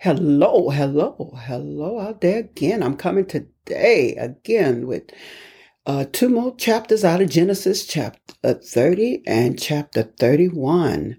Hello, hello, hello out there again. I'm coming today again with uh, two more chapters out of Genesis, chapter 30 and chapter 31.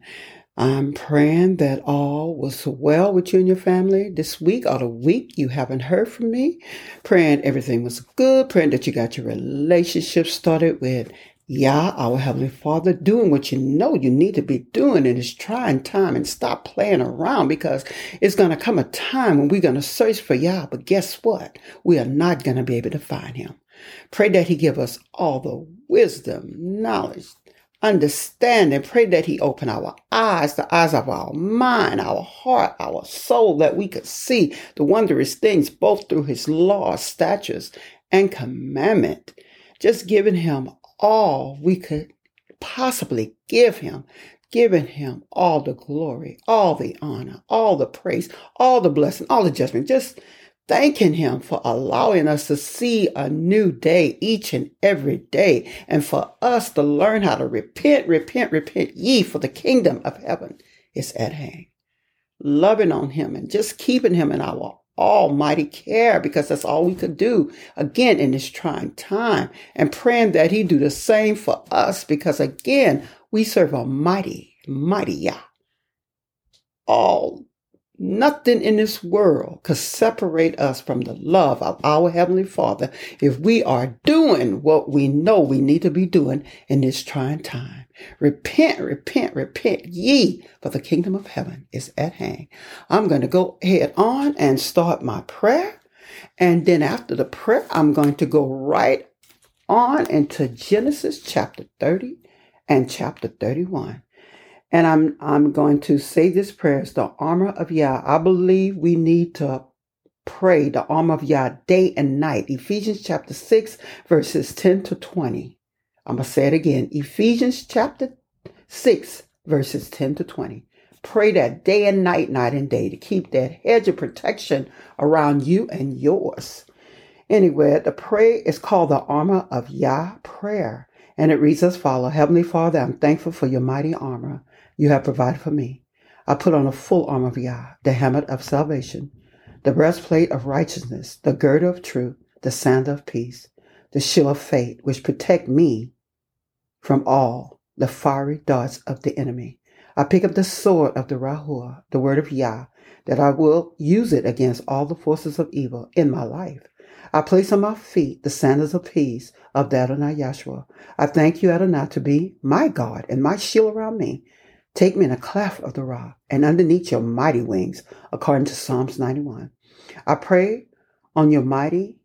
I'm praying that all was well with you and your family this week or the week you haven't heard from me. Praying everything was good. Praying that you got your relationship started with Yah, our Heavenly Father, doing what you know you need to be doing in this trying time and stop playing around because it's going to come a time when we're going to search for Yah. But guess what? We are not going to be able to find him. Pray that he give us all the wisdom, knowledge, understanding. Pray that he open our eyes, the eyes of our mind, our heart, our soul, that we could see the wondrous things both through his laws, statutes, and commandment. Just giving him all we could possibly give him, giving him all the glory, all the honor, all the praise, all the blessing, all the judgment. Just thanking him for allowing us to see a new day each and every day and for us to learn how to repent, repent, repent ye for the kingdom of heaven is at hand. Loving on him and just keeping him in our almighty care because that's all we could do again in this trying time and praying that he do the same for us because again we serve a mighty mighty Yah. All Nothing in this world could separate us from the love of our Heavenly Father if we are doing what we know we need to be doing in this trying time. Repent, repent, repent ye, for the kingdom of heaven is at hand. I'm going to go ahead on and start my prayer. And then after the prayer, I'm going to go right on into Genesis chapter 30 and chapter 31. And I'm I'm going to say this prayer. It's the armor of Yah. I believe we need to pray the armor of Yah day and night. Ephesians chapter 6, verses 10 to 20. I'm going to say it again. Ephesians chapter 6, verses 10 to 20. Pray that day and night, night and day, to keep that hedge of protection around you and yours. Anyway, the prayer is called the armor of Yah prayer. And it reads as follows Heavenly Father, I'm thankful for your mighty armor you have provided for me. I put on a full armor of Yah, the helmet of salvation, the breastplate of righteousness, the girdle of truth, the sandal of peace, the shield of faith, which protect me from all the fiery darts of the enemy. I pick up the sword of the Rahuah, the word of Yah, that I will use it against all the forces of evil in my life. I place on my feet the sandals of peace of the Adonai Yahshua. I thank you, Adonai, to be my God and my shield around me Take me in a cleft of the rock and underneath your mighty wings, according to Psalms 91. I pray on your mighty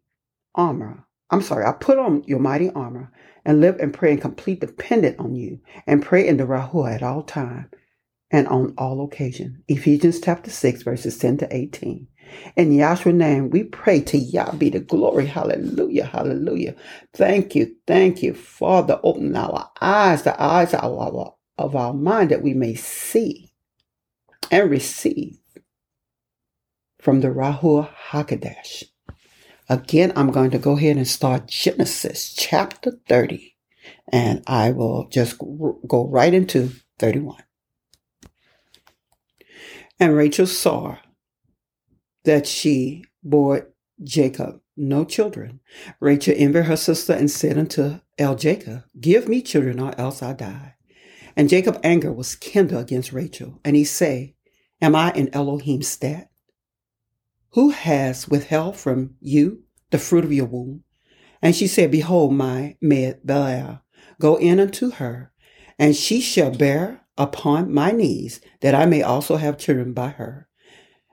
armor. I'm sorry, I put on your mighty armor and live and pray in complete dependent on you and pray in the Rahua at all time and on all occasion. Ephesians chapter 6, verses 10 to 18. In Yahshua's name, we pray to Yah be the glory. Hallelujah, hallelujah. Thank you, thank you, Father. Open our eyes, the eyes of our of our mind that we may see and receive from the Rahuah Hakodesh. Again, I'm going to go ahead and start Genesis chapter 30, and I will just go right into 31. And Rachel saw that she bore Jacob no children. Rachel envied her sister and said unto El Jacob, Give me children, or else I die. And Jacob's anger was kindled against Rachel, and he say, Am I in Elohim's stead? Who has withheld from you the fruit of your womb? And she said, Behold, my maid Bilhah, go in unto her, and she shall bear upon my knees, that I may also have children by her.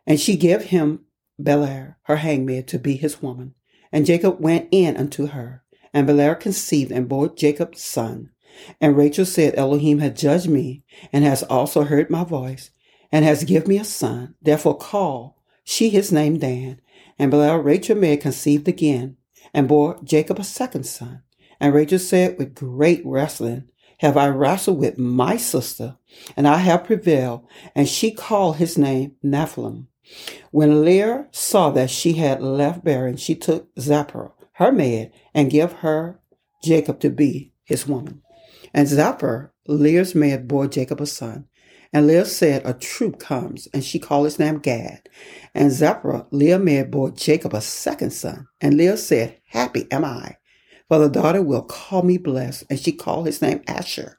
And she gave him Bilhah, her handmaid, to be his woman. And Jacob went in unto her, and Bilhah conceived and bore Jacob's son. And Rachel said, Elohim had judged me and has also heard my voice and has given me a son. Therefore call she his name Dan. And Bilhah Rachel Mary conceived again and bore Jacob a second son. And Rachel said, with great wrestling, have I wrestled with my sister, and I have prevailed. And she called his name Naphtali. When Leah saw that she had left bearing, she took Zilpah, her maid, and gave her Jacob to be his woman. And Zilpah, Leah's maid, bore Jacob a son. And Leah said, A troop comes, and she called his name Gad. And Zilpah, Leah's maid, bore Jacob a second son. And Leah said, Happy am I, for the daughter will call me blessed. And she called his name Asher.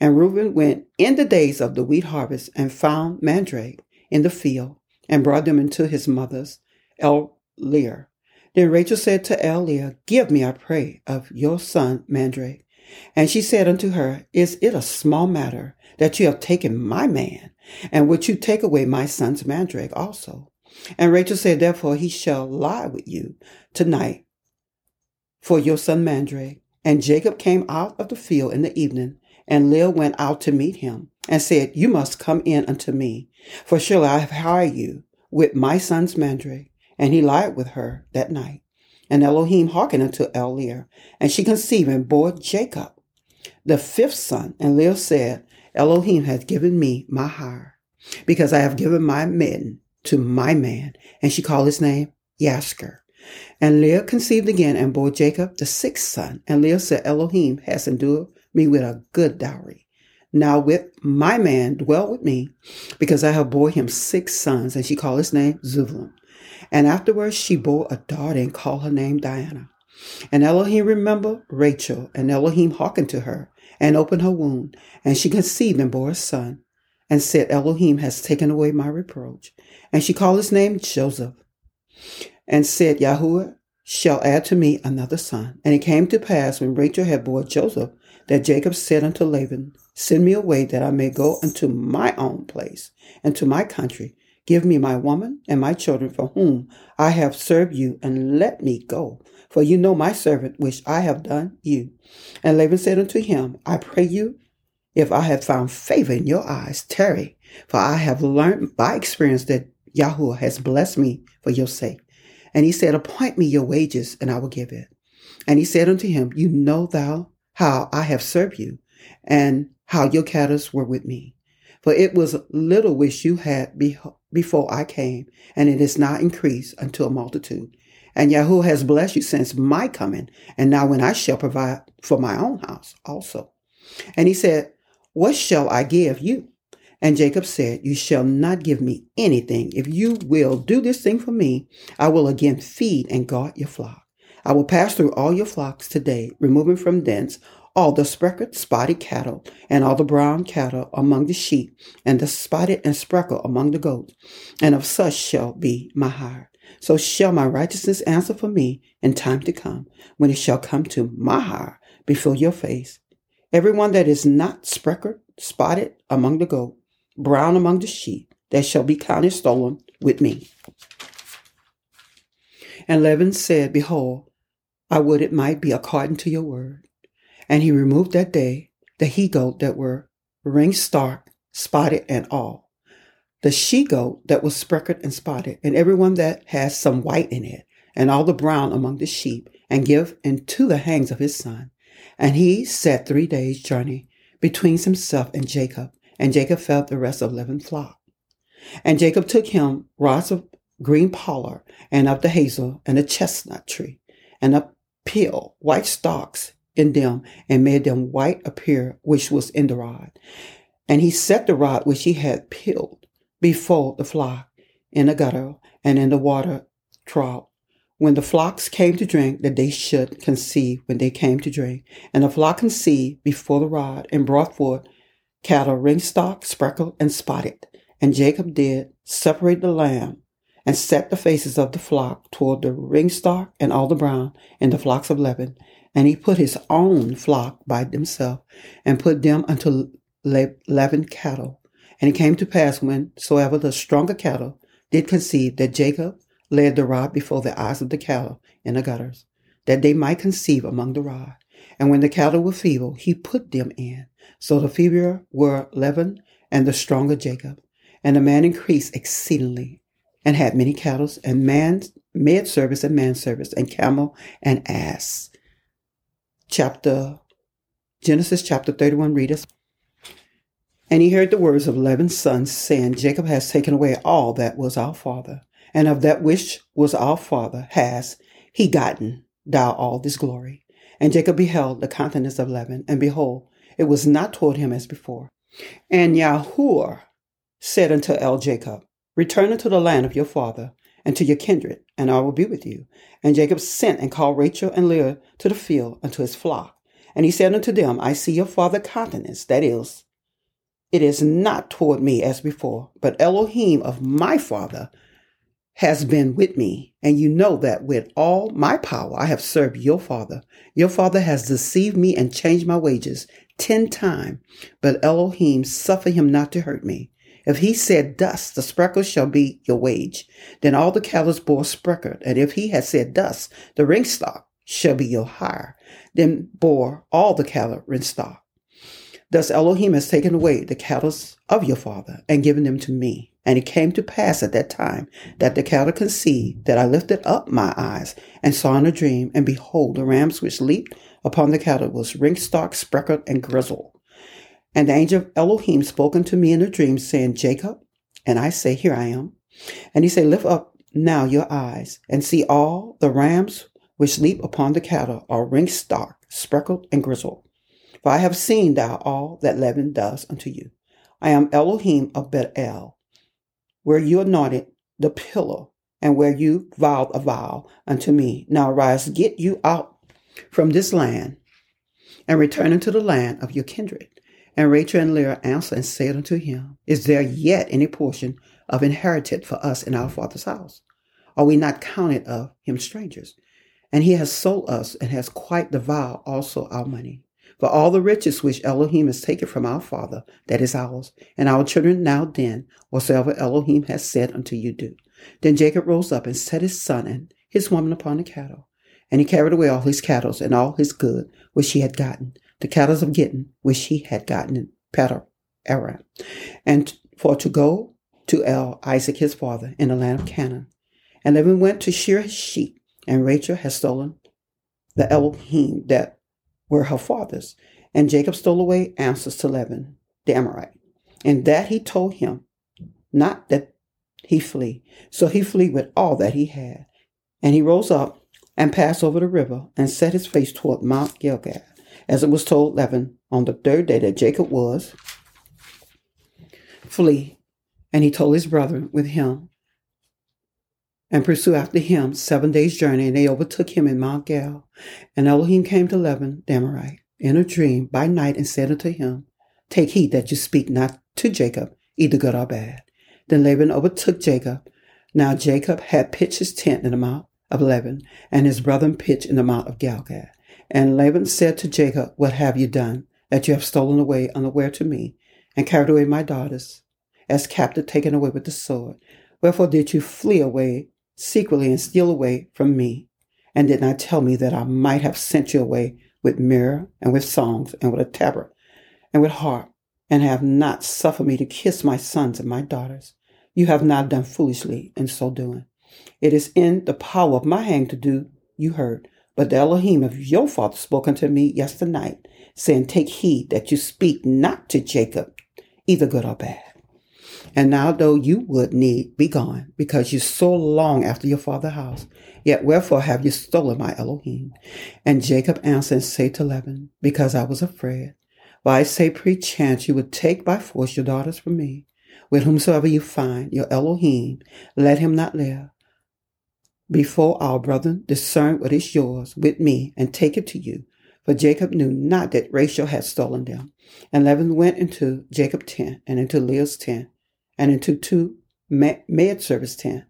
And Reuben went in the days of the wheat harvest and found mandrake in the field and brought them into his mother's El Leah. Then Rachel said to El Give me, I pray, of your son mandrake. And she said unto her, Is it a small matter that you have taken my man? And would you take away my son's mandrake also? And Rachel said, Therefore he shall lie with you tonight for your son mandrake. And Jacob came out of the field in the evening, and Leah went out to meet him, and said, You must come in unto me, for surely I have hired you with my son's mandrake. And he lied with her that night. And Elohim hearkened unto El Leah, and she conceived and bore Jacob, the fifth son. And Leah said, Elohim hath given me my hire, because I have given my men to my man. And she called his name Yasker. And Leah conceived again and bore Jacob the sixth son. And Leah said, Elohim has endured me with a good dowry. Now with my man dwell with me, because I have bore him six sons. And she called his name Zuvlun. And afterwards she bore a daughter and called her name Dinah. And Elohim remembered Rachel, and Elohim hearkened to her, and opened her womb, and she conceived and bore a son, and said, Elohim has taken away my reproach. And she called his name Joseph, and said, Yahuwah shall add to me another son. And it came to pass when Rachel had bore Joseph, that Jacob said unto Laban, Send me away that I may go unto my own place and to my country, Give me my woman and my children for whom I have served you, and let me go. For you know my servant, which I have done you. And Laban said unto him, I pray you, if I have found favor in your eyes, tarry, for I have learned by experience that Yahweh has blessed me for your sake. And he said, Appoint me your wages, and I will give it. And he said unto him, You know thou how I have served you, and how your cattle were with me. For it was little which you had before I came, and it is not increased unto a multitude. And Yahweh has blessed you since my coming, and now when I shall provide for my own house also. And he said, What shall I give you? And Jacob said, You shall not give me anything. If you will do this thing for me, I will again feed and guard your flock. I will pass through all your flocks today, removing from thence all the speckled, spotted cattle, and all the brown cattle among the sheep, and the spotted and speckled among the goats, and of such shall be my hire. So shall my righteousness answer for me in time to come, when it shall come to my hire before your face. Every one that is not speckled, spotted among the goat, brown among the sheep, that shall be counted stolen with me. And Laban said, Behold, I would it might be according to your word. And he removed that day the he goat that were ring stark, spotted, and all. The she goat that was speckled and spotted, and every one that has some white in it, and all the brown among the sheep, and give into the hands of his son. And he set three days' journey between himself and Jacob, and Jacob felt the rest of eleven flock. And Jacob took him rods of green pollard, and of the hazel, and a chestnut tree, and a peel, white stalks, in them and made them white appear, which was in the rod. And he set the rod which he had peeled before the flock in the gutter and in the water trough. When the flocks came to drink, that they should conceive when they came to drink. And the flock conceived before the rod and brought forth cattle ringstock, speckled, and spotted. And Jacob did separate the lamb and set the faces of the flock toward the ringstock and all the brown and the flocks of Laban and he put his own flock by themselves, and put them unto eleven cattle. And it came to pass whensoever the stronger cattle did conceive that Jacob led the rod before the eyes of the cattle in the gutters, that they might conceive among the rod. And when the cattle were feeble, he put them in. So the feebler were eleven, and the stronger Jacob. And the man increased exceedingly, and had many cattle, and man maid service and man service, and camel and ass chapter, Genesis chapter 31 readers. And he heard the words of Laban's sons, saying, Jacob has taken away all that was our father, and of that which was our father has he gotten thou all this glory. And Jacob beheld the countenance of Laban, and behold, it was not toward him as before. And Yahuwah said unto El Jacob, Return unto the land of your father and to your kindred, and I will be with you. And Jacob sent and called Rachel and Leah to the field unto his flock. And he said unto them, I see your father countenance, that is, it is not toward me as before, but Elohim of my father has been with me, and you know that with all my power I have served your father. Your father has deceived me and changed my wages ten times, but Elohim suffer him not to hurt me. If he said dust, the sprinkle shall be your wage. Then all the cattle bore sprinkled. And if he had said dust, the ring stock shall be your hire. Then bore all the cattle ring stock. Thus Elohim has taken away the cattle of your father and given them to me. And it came to pass at that time that the cattle conceived, that I lifted up my eyes and saw in a dream, and behold, the rams which leaped upon the cattle was ring stock, spreckled, and grizzled. And the angel Elohim spoke unto me in a dream, saying, Jacob. And I say, Here I am. And he said, Lift up now your eyes and see all the rams which leap upon the cattle are ring stock, speckled, and grizzled. For I have seen thou all that Laban does unto you. I am Elohim of Bethel, where you anointed the pillar, and where you vowed a vow unto me. Now arise, get you out from this land, and return into the land of your kindred. And Rachel and Leah answered and said unto him, Is there yet any portion of inherited for us in our father's house? Are we not counted of him strangers? And he has sold us and has quite devoured also our money. For all the riches which Elohim has taken from our father, that is ours, and our children now then, whatsoever Elohim has said unto you do. Then Jacob rose up and set his son and his woman upon the cattle. And he carried away all his cattle and all his good which he had gotten, the cattle of Gittim, which he had gotten in Pader Aram, and for to go to El Isaac his father in the land of Canaan. And Laban went to shear his sheep, and Rachel had stolen the Elohim that were her father's. And Jacob stole away answers to Laban, the Amorite, and that he told him, not that he flee. So he flee with all that he had. And he rose up and passed over the river and set his face toward Mount Gilgal as it was told Laban on the third day that Jacob was, flee. And he told his brethren with him and pursue after him seven days' journey, and they overtook him in Mount Gal. And Elohim came to Laban, Damarite, in a dream by night, and said unto him, Take heed that you speak not to Jacob, either good or bad. Then Laban overtook Jacob. Now Jacob had pitched his tent in the mount of Laban, and his brethren pitched in the mount of Galgad. And Laban said to Jacob, What have you done, that you have stolen away unaware to me, and carried away my daughters, as captive taken away with the sword? Wherefore did you flee away secretly and steal away from me, and did not tell me that I might have sent you away with myrrh and with songs and with a tabret and with harp, and have not suffered me to kiss my sons and my daughters? You have not done foolishly in so doing. It is in the power of my hand to do, you heard. But the Elohim of your father spoke unto me yesternight, saying, Take heed that you speak not to Jacob, either good or bad. And now, though you would need be gone, because you so long after your father's house, yet wherefore have you stolen my Elohim? And Jacob answered and said to Laban, Because I was afraid. For I say, perchance you would take by force your daughters from me. With whomsoever you find your Elohim, let him not live before our brethren, discern what is yours with me and take it to you. For Jacob knew not that Rachel had stolen them. And Laban went into Jacob's tent and into Leah's tent and into two maidservants' tent,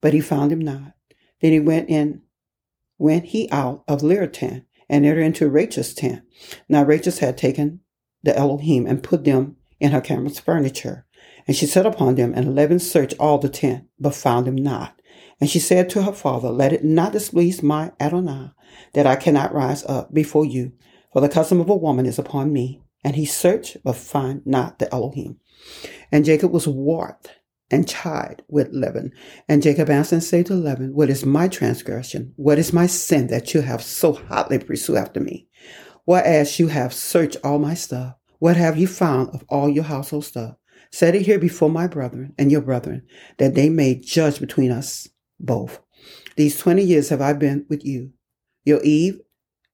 but he found him not. Then he went in, went he out of Leah's tent and entered into Rachel's tent. Now Rachel had taken the Elohim and put them in her camel's furniture. And she set upon them, and Laban searched all the tent, but found him not. And she said to her father, Let it not displease my Adonai that I cannot rise up before you, for the custom of a woman is upon me. And he searched, but find not the Elohim. And Jacob was wroth and chid with Laban. And Jacob answered and said to Laban, What is my transgression? What is my sin that you have so hotly pursued after me? Whereas you have searched all my stuff, what have you found of all your household stuff? Set it here before my brethren and your brethren, that they may judge between us both. These 20 years have I been with you. Your Eve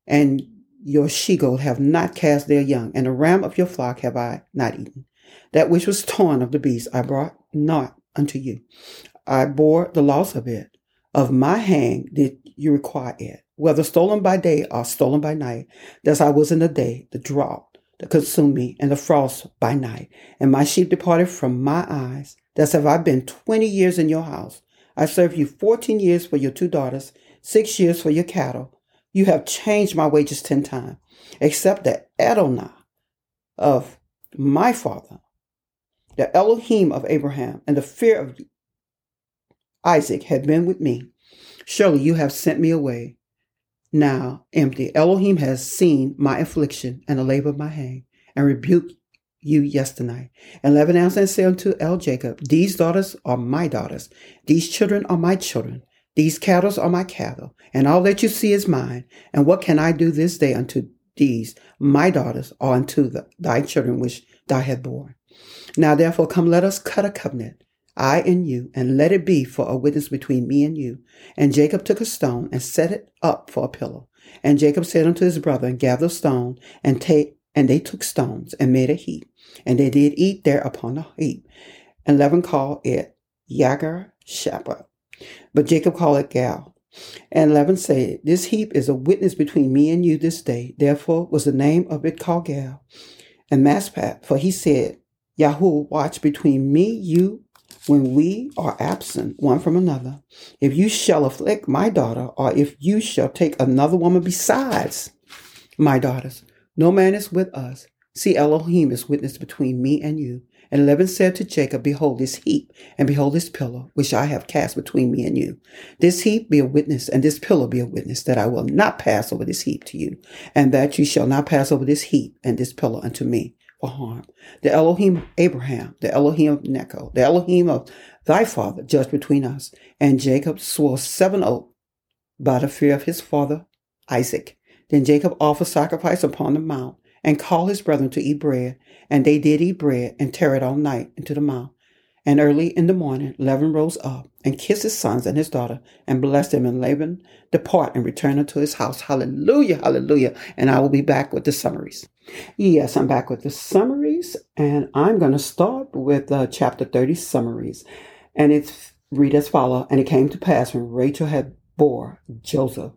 and your she goat have not cast their young, and the ram of your flock have I not eaten. That which was torn of the beast I brought not unto you. I bore the loss of it. Of my hand did you require it, whether stolen by day or stolen by night. Thus I was in the day, the drought that consumed me, and the frost by night. And my sheep departed from my eyes. Thus have I been twenty years in your house. I served you fourteen years for your two daughters, six years for your cattle. You have changed my wages ten times, except the Adonai of my father, the Elohim of Abraham, and the fear of Isaac had been with me. Surely you have sent me away now empty. Elohim has seen my affliction and the labor of my hand, and rebuked you yesternight. And answered and said unto El Jacob, These daughters are my daughters, these children are my children, these cattle are my cattle, and all that you see is mine. And what can I do this day unto these my daughters, or unto the, thy children which thou hast borne? Now therefore come, let us cut a covenant I and you, and let it be for a witness between me and you. And Jacob took a stone and set it up for a pillow. And Jacob said unto his brother, Gather stone, and take and they took stones and made a heap. And they did eat there upon the heap. And Laban called it Yagar Shapha. But Jacob called it Gal. And Laban said, This heap is a witness between me and you this day. Therefore was the name of it called Gal. And Maspat, for he said, Yahweh watch between me, you, when we are absent one from another, if you shall afflict my daughter, or if you shall take another woman besides my daughters, no man is with us. See, Elohim is witness between me and you. And Laban said to Jacob, Behold this heap, and behold this pillar, which I have cast between me and you. This heap be a witness, and this pillar be a witness, that I will not pass over this heap to you, and that you shall not pass over this heap and this pillar unto me for harm. The Elohim of Abraham, the Elohim of Necho, the Elohim of thy father judged between us. And Jacob swore seven oaths by the fear of his father Isaac. Then Jacob offered sacrifice upon the mount and called his brethren to eat bread. And they did eat bread and tarried all night into the mount. And early in the morning, Laban rose up and kissed his sons and his daughter and blessed them. And Laban depart and return unto his house. Hallelujah, hallelujah. And I will be back with the summaries. Yes, I'm back with the summaries, and I'm going to start with uh, chapter 30 summaries. And it's read as follows And it came to pass when Rachel had bore Joseph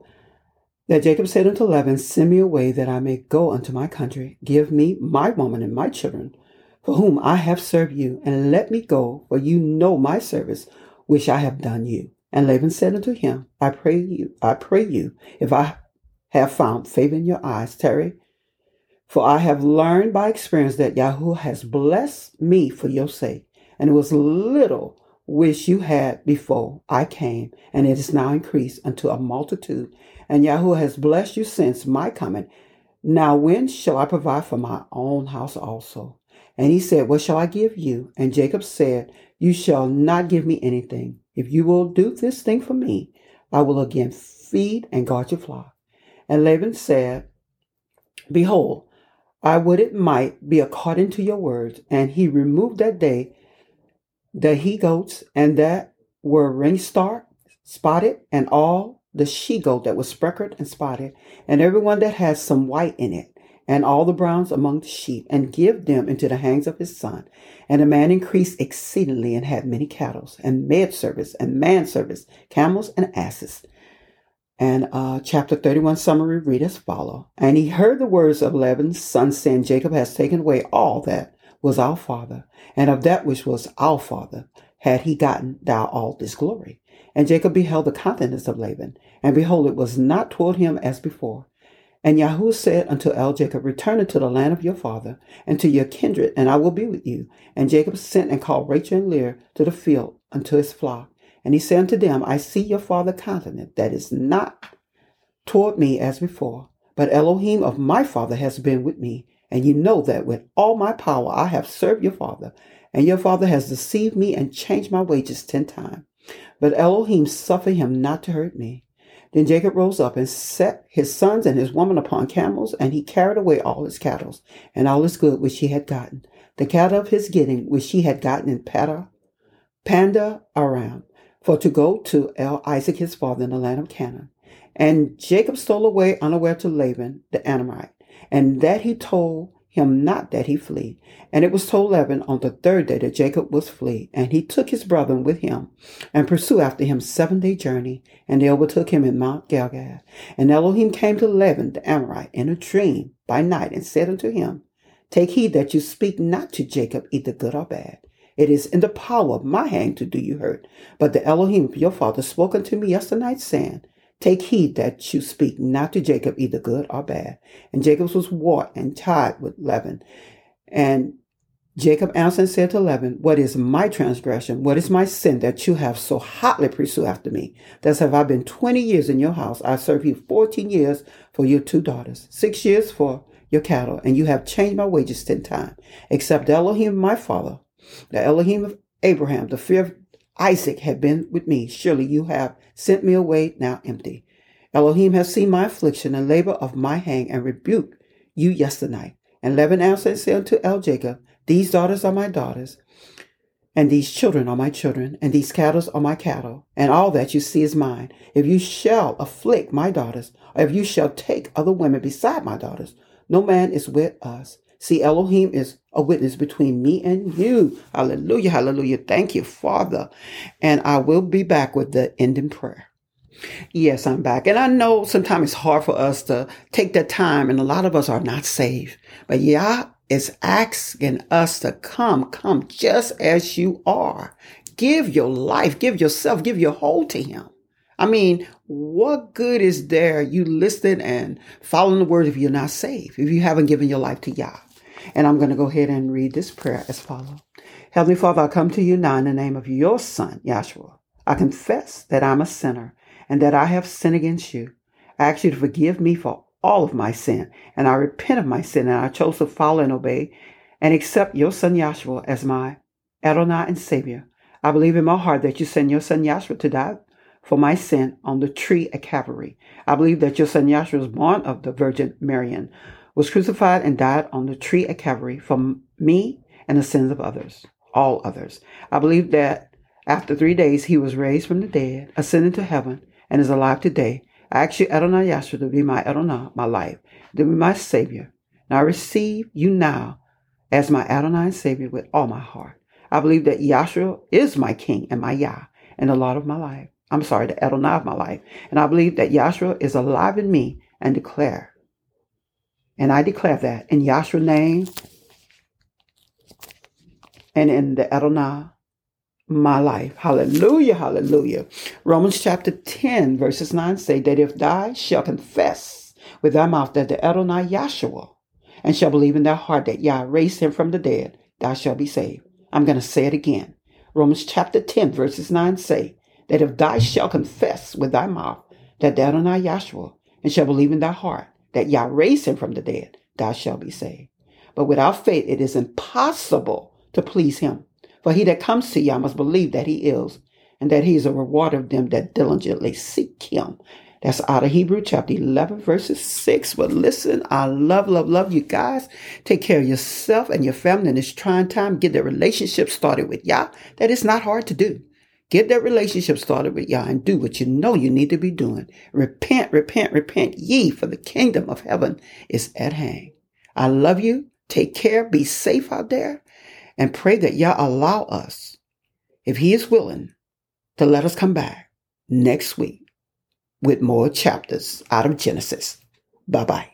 that Jacob said unto Laban, Send me away that I may go unto my country. Give me my woman and my children, for whom I have served you, and let me go, for you know my service which I have done you. And Laban said unto him, I pray you, I pray you, if I have found favor in your eyes, tarry for I have learned by experience that Yahweh has blessed me for your sake, and it was little which you had before I came, and it is now increased unto a multitude. And Yahweh has blessed you since my coming. Now when shall I provide for my own house also? And he said, What shall I give you? And Jacob said, You shall not give me anything. If you will do this thing for me, I will again feed and guard your flock. And Laban said, Behold, I would it might be according to your words. And he removed that day the he goats and that were ring star spotted, and all the she goat that was speckled and spotted, and every one that has some white in it, and all the browns among the sheep, and give them into the hands of his son. And the man increased exceedingly and had many cattle, and maid service, and man service, camels and asses. And uh, chapter 31 summary read as follow. And he heard the words of Laban's son saying, Jacob has taken away all that was our father, and of that which was our father had he gotten thou all this glory. And Jacob beheld the countenance of Laban, and behold, it was not toward him as before. And Yahweh said unto El Jacob, Return into the land of your father, and to your kindred, and I will be with you. And Jacob sent and called Rachel and Leah to the field unto his flock. And he said unto them, I see your father countenance that is not toward me as before, but Elohim of my father has been with me. And you know that with all my power I have served your father, and your father has deceived me and changed my wages ten times. But Elohim suffered him not to hurt me. Then Jacob rose up and set his sons and his woman upon camels, and he carried away all his cattle and all his good which he had gotten, the cattle of his getting which he had gotten in Pada, Panda Aram, for to go to El Isaac his father in the land of Canaan. And Jacob stole away unaware to Laban the Amorite, and that he told him not that he flee. And it was told Laban on the third day that Jacob was flee, and he took his brethren with him, and pursued after him seven day journey, and they overtook him in Mount Gilgal. And Elohim came to Laban the Amorite in a dream by night, and said unto him, Take heed that you speak not to Jacob either good or bad. It is in the power of my hand to do you hurt. But the Elohim your father spoke unto me yesternight, saying, Take heed that you speak not to Jacob either good or bad. And Jacob was wrought and tied with Laban. And Jacob answered and said to Laban, What is my transgression? What is my sin that you have so hotly pursued after me? Thus have I been twenty years in your house. I served you fourteen years for your two daughters, six years for your cattle, and you have changed my wages ten times. Except Elohim my father, the Elohim of Abraham, the fear of Isaac had been with me. Surely you have sent me away now empty. Elohim has seen my affliction and labor of my hand and rebuked you yesternight. And Laban answered and said unto El Jacob, These daughters are my daughters, and these children are my children, and these cattle are my cattle, and all that you see is mine. If you shall afflict my daughters, or if you shall take other women beside my daughters, no man is with us. See, Elohim is a witness between me and you. Hallelujah, hallelujah. Thank you, Father. And I will be back with the ending prayer. Yes, I'm back. And I know sometimes it's hard for us to take that time, and a lot of us are not saved. But Yah is asking us to come, come just as you are. Give your life, give yourself, give your whole to Him. I mean, what good is there you listening and following the word if you're not saved, if you haven't given your life to Yah? And I'm going to go ahead and read this prayer as follows. Heavenly Father, I come to you now in the name of your Son, Yahshua. I confess that I'm a sinner and that I have sinned against you. I ask you to forgive me for all of my sin, and I repent of my sin, and I chose to follow and obey and accept your Son Yahshua as my Adonai and Savior. I believe in my heart that you sent your Son Yahshua to die for my sin on the tree at Calvary. I believe that your Son Yahshua was born of the Virgin Marian was crucified and died on the tree at Calvary for me and the sins of others, all others. I believe that after three days he was raised from the dead, ascended to heaven, and is alive today. I ask you, Adonai Yahshua, to be my Adonai, my life, to be my Savior. And I receive you now as my Adonai and Savior with all my heart. I believe that Yahshua is my King and my Yah and the Lord of my life. I'm sorry, the Adonai of my life. And I believe that Yahshua is alive in me and declare and I declare that in Yahshua's name and in the Adonai, my life. Hallelujah, hallelujah. Romans chapter 10, verses 9 say that if thou shalt confess with thy mouth that the Adonai Yahshua and shall believe in thy heart that Yah raised him from the dead, thou shalt be saved. I'm going to say it again. Romans chapter 10, verses 9 say that if thou shalt confess with thy mouth that the Adonai Yahshua and shall believe in thy heart that Yah raised him from the dead, thou shalt be saved. But without faith, it is impossible to please him. For he that comes to Yah must believe that he is, and that he is a rewarder of them that diligently seek him. That's out of Hebrew chapter 11, verses 6. But listen, I love, love, love you guys. Take care of yourself and your family in this trying time. Get the relationship started with Yah. That is not hard to do. Get that relationship started with Yah and do what you know you need to be doing. Repent, repent, repent ye, for the kingdom of heaven is at hand. I love you. Take care. Be safe out there. And pray that Yah allow us, if He is willing, to let us come back next week with more chapters out of Genesis. Bye bye.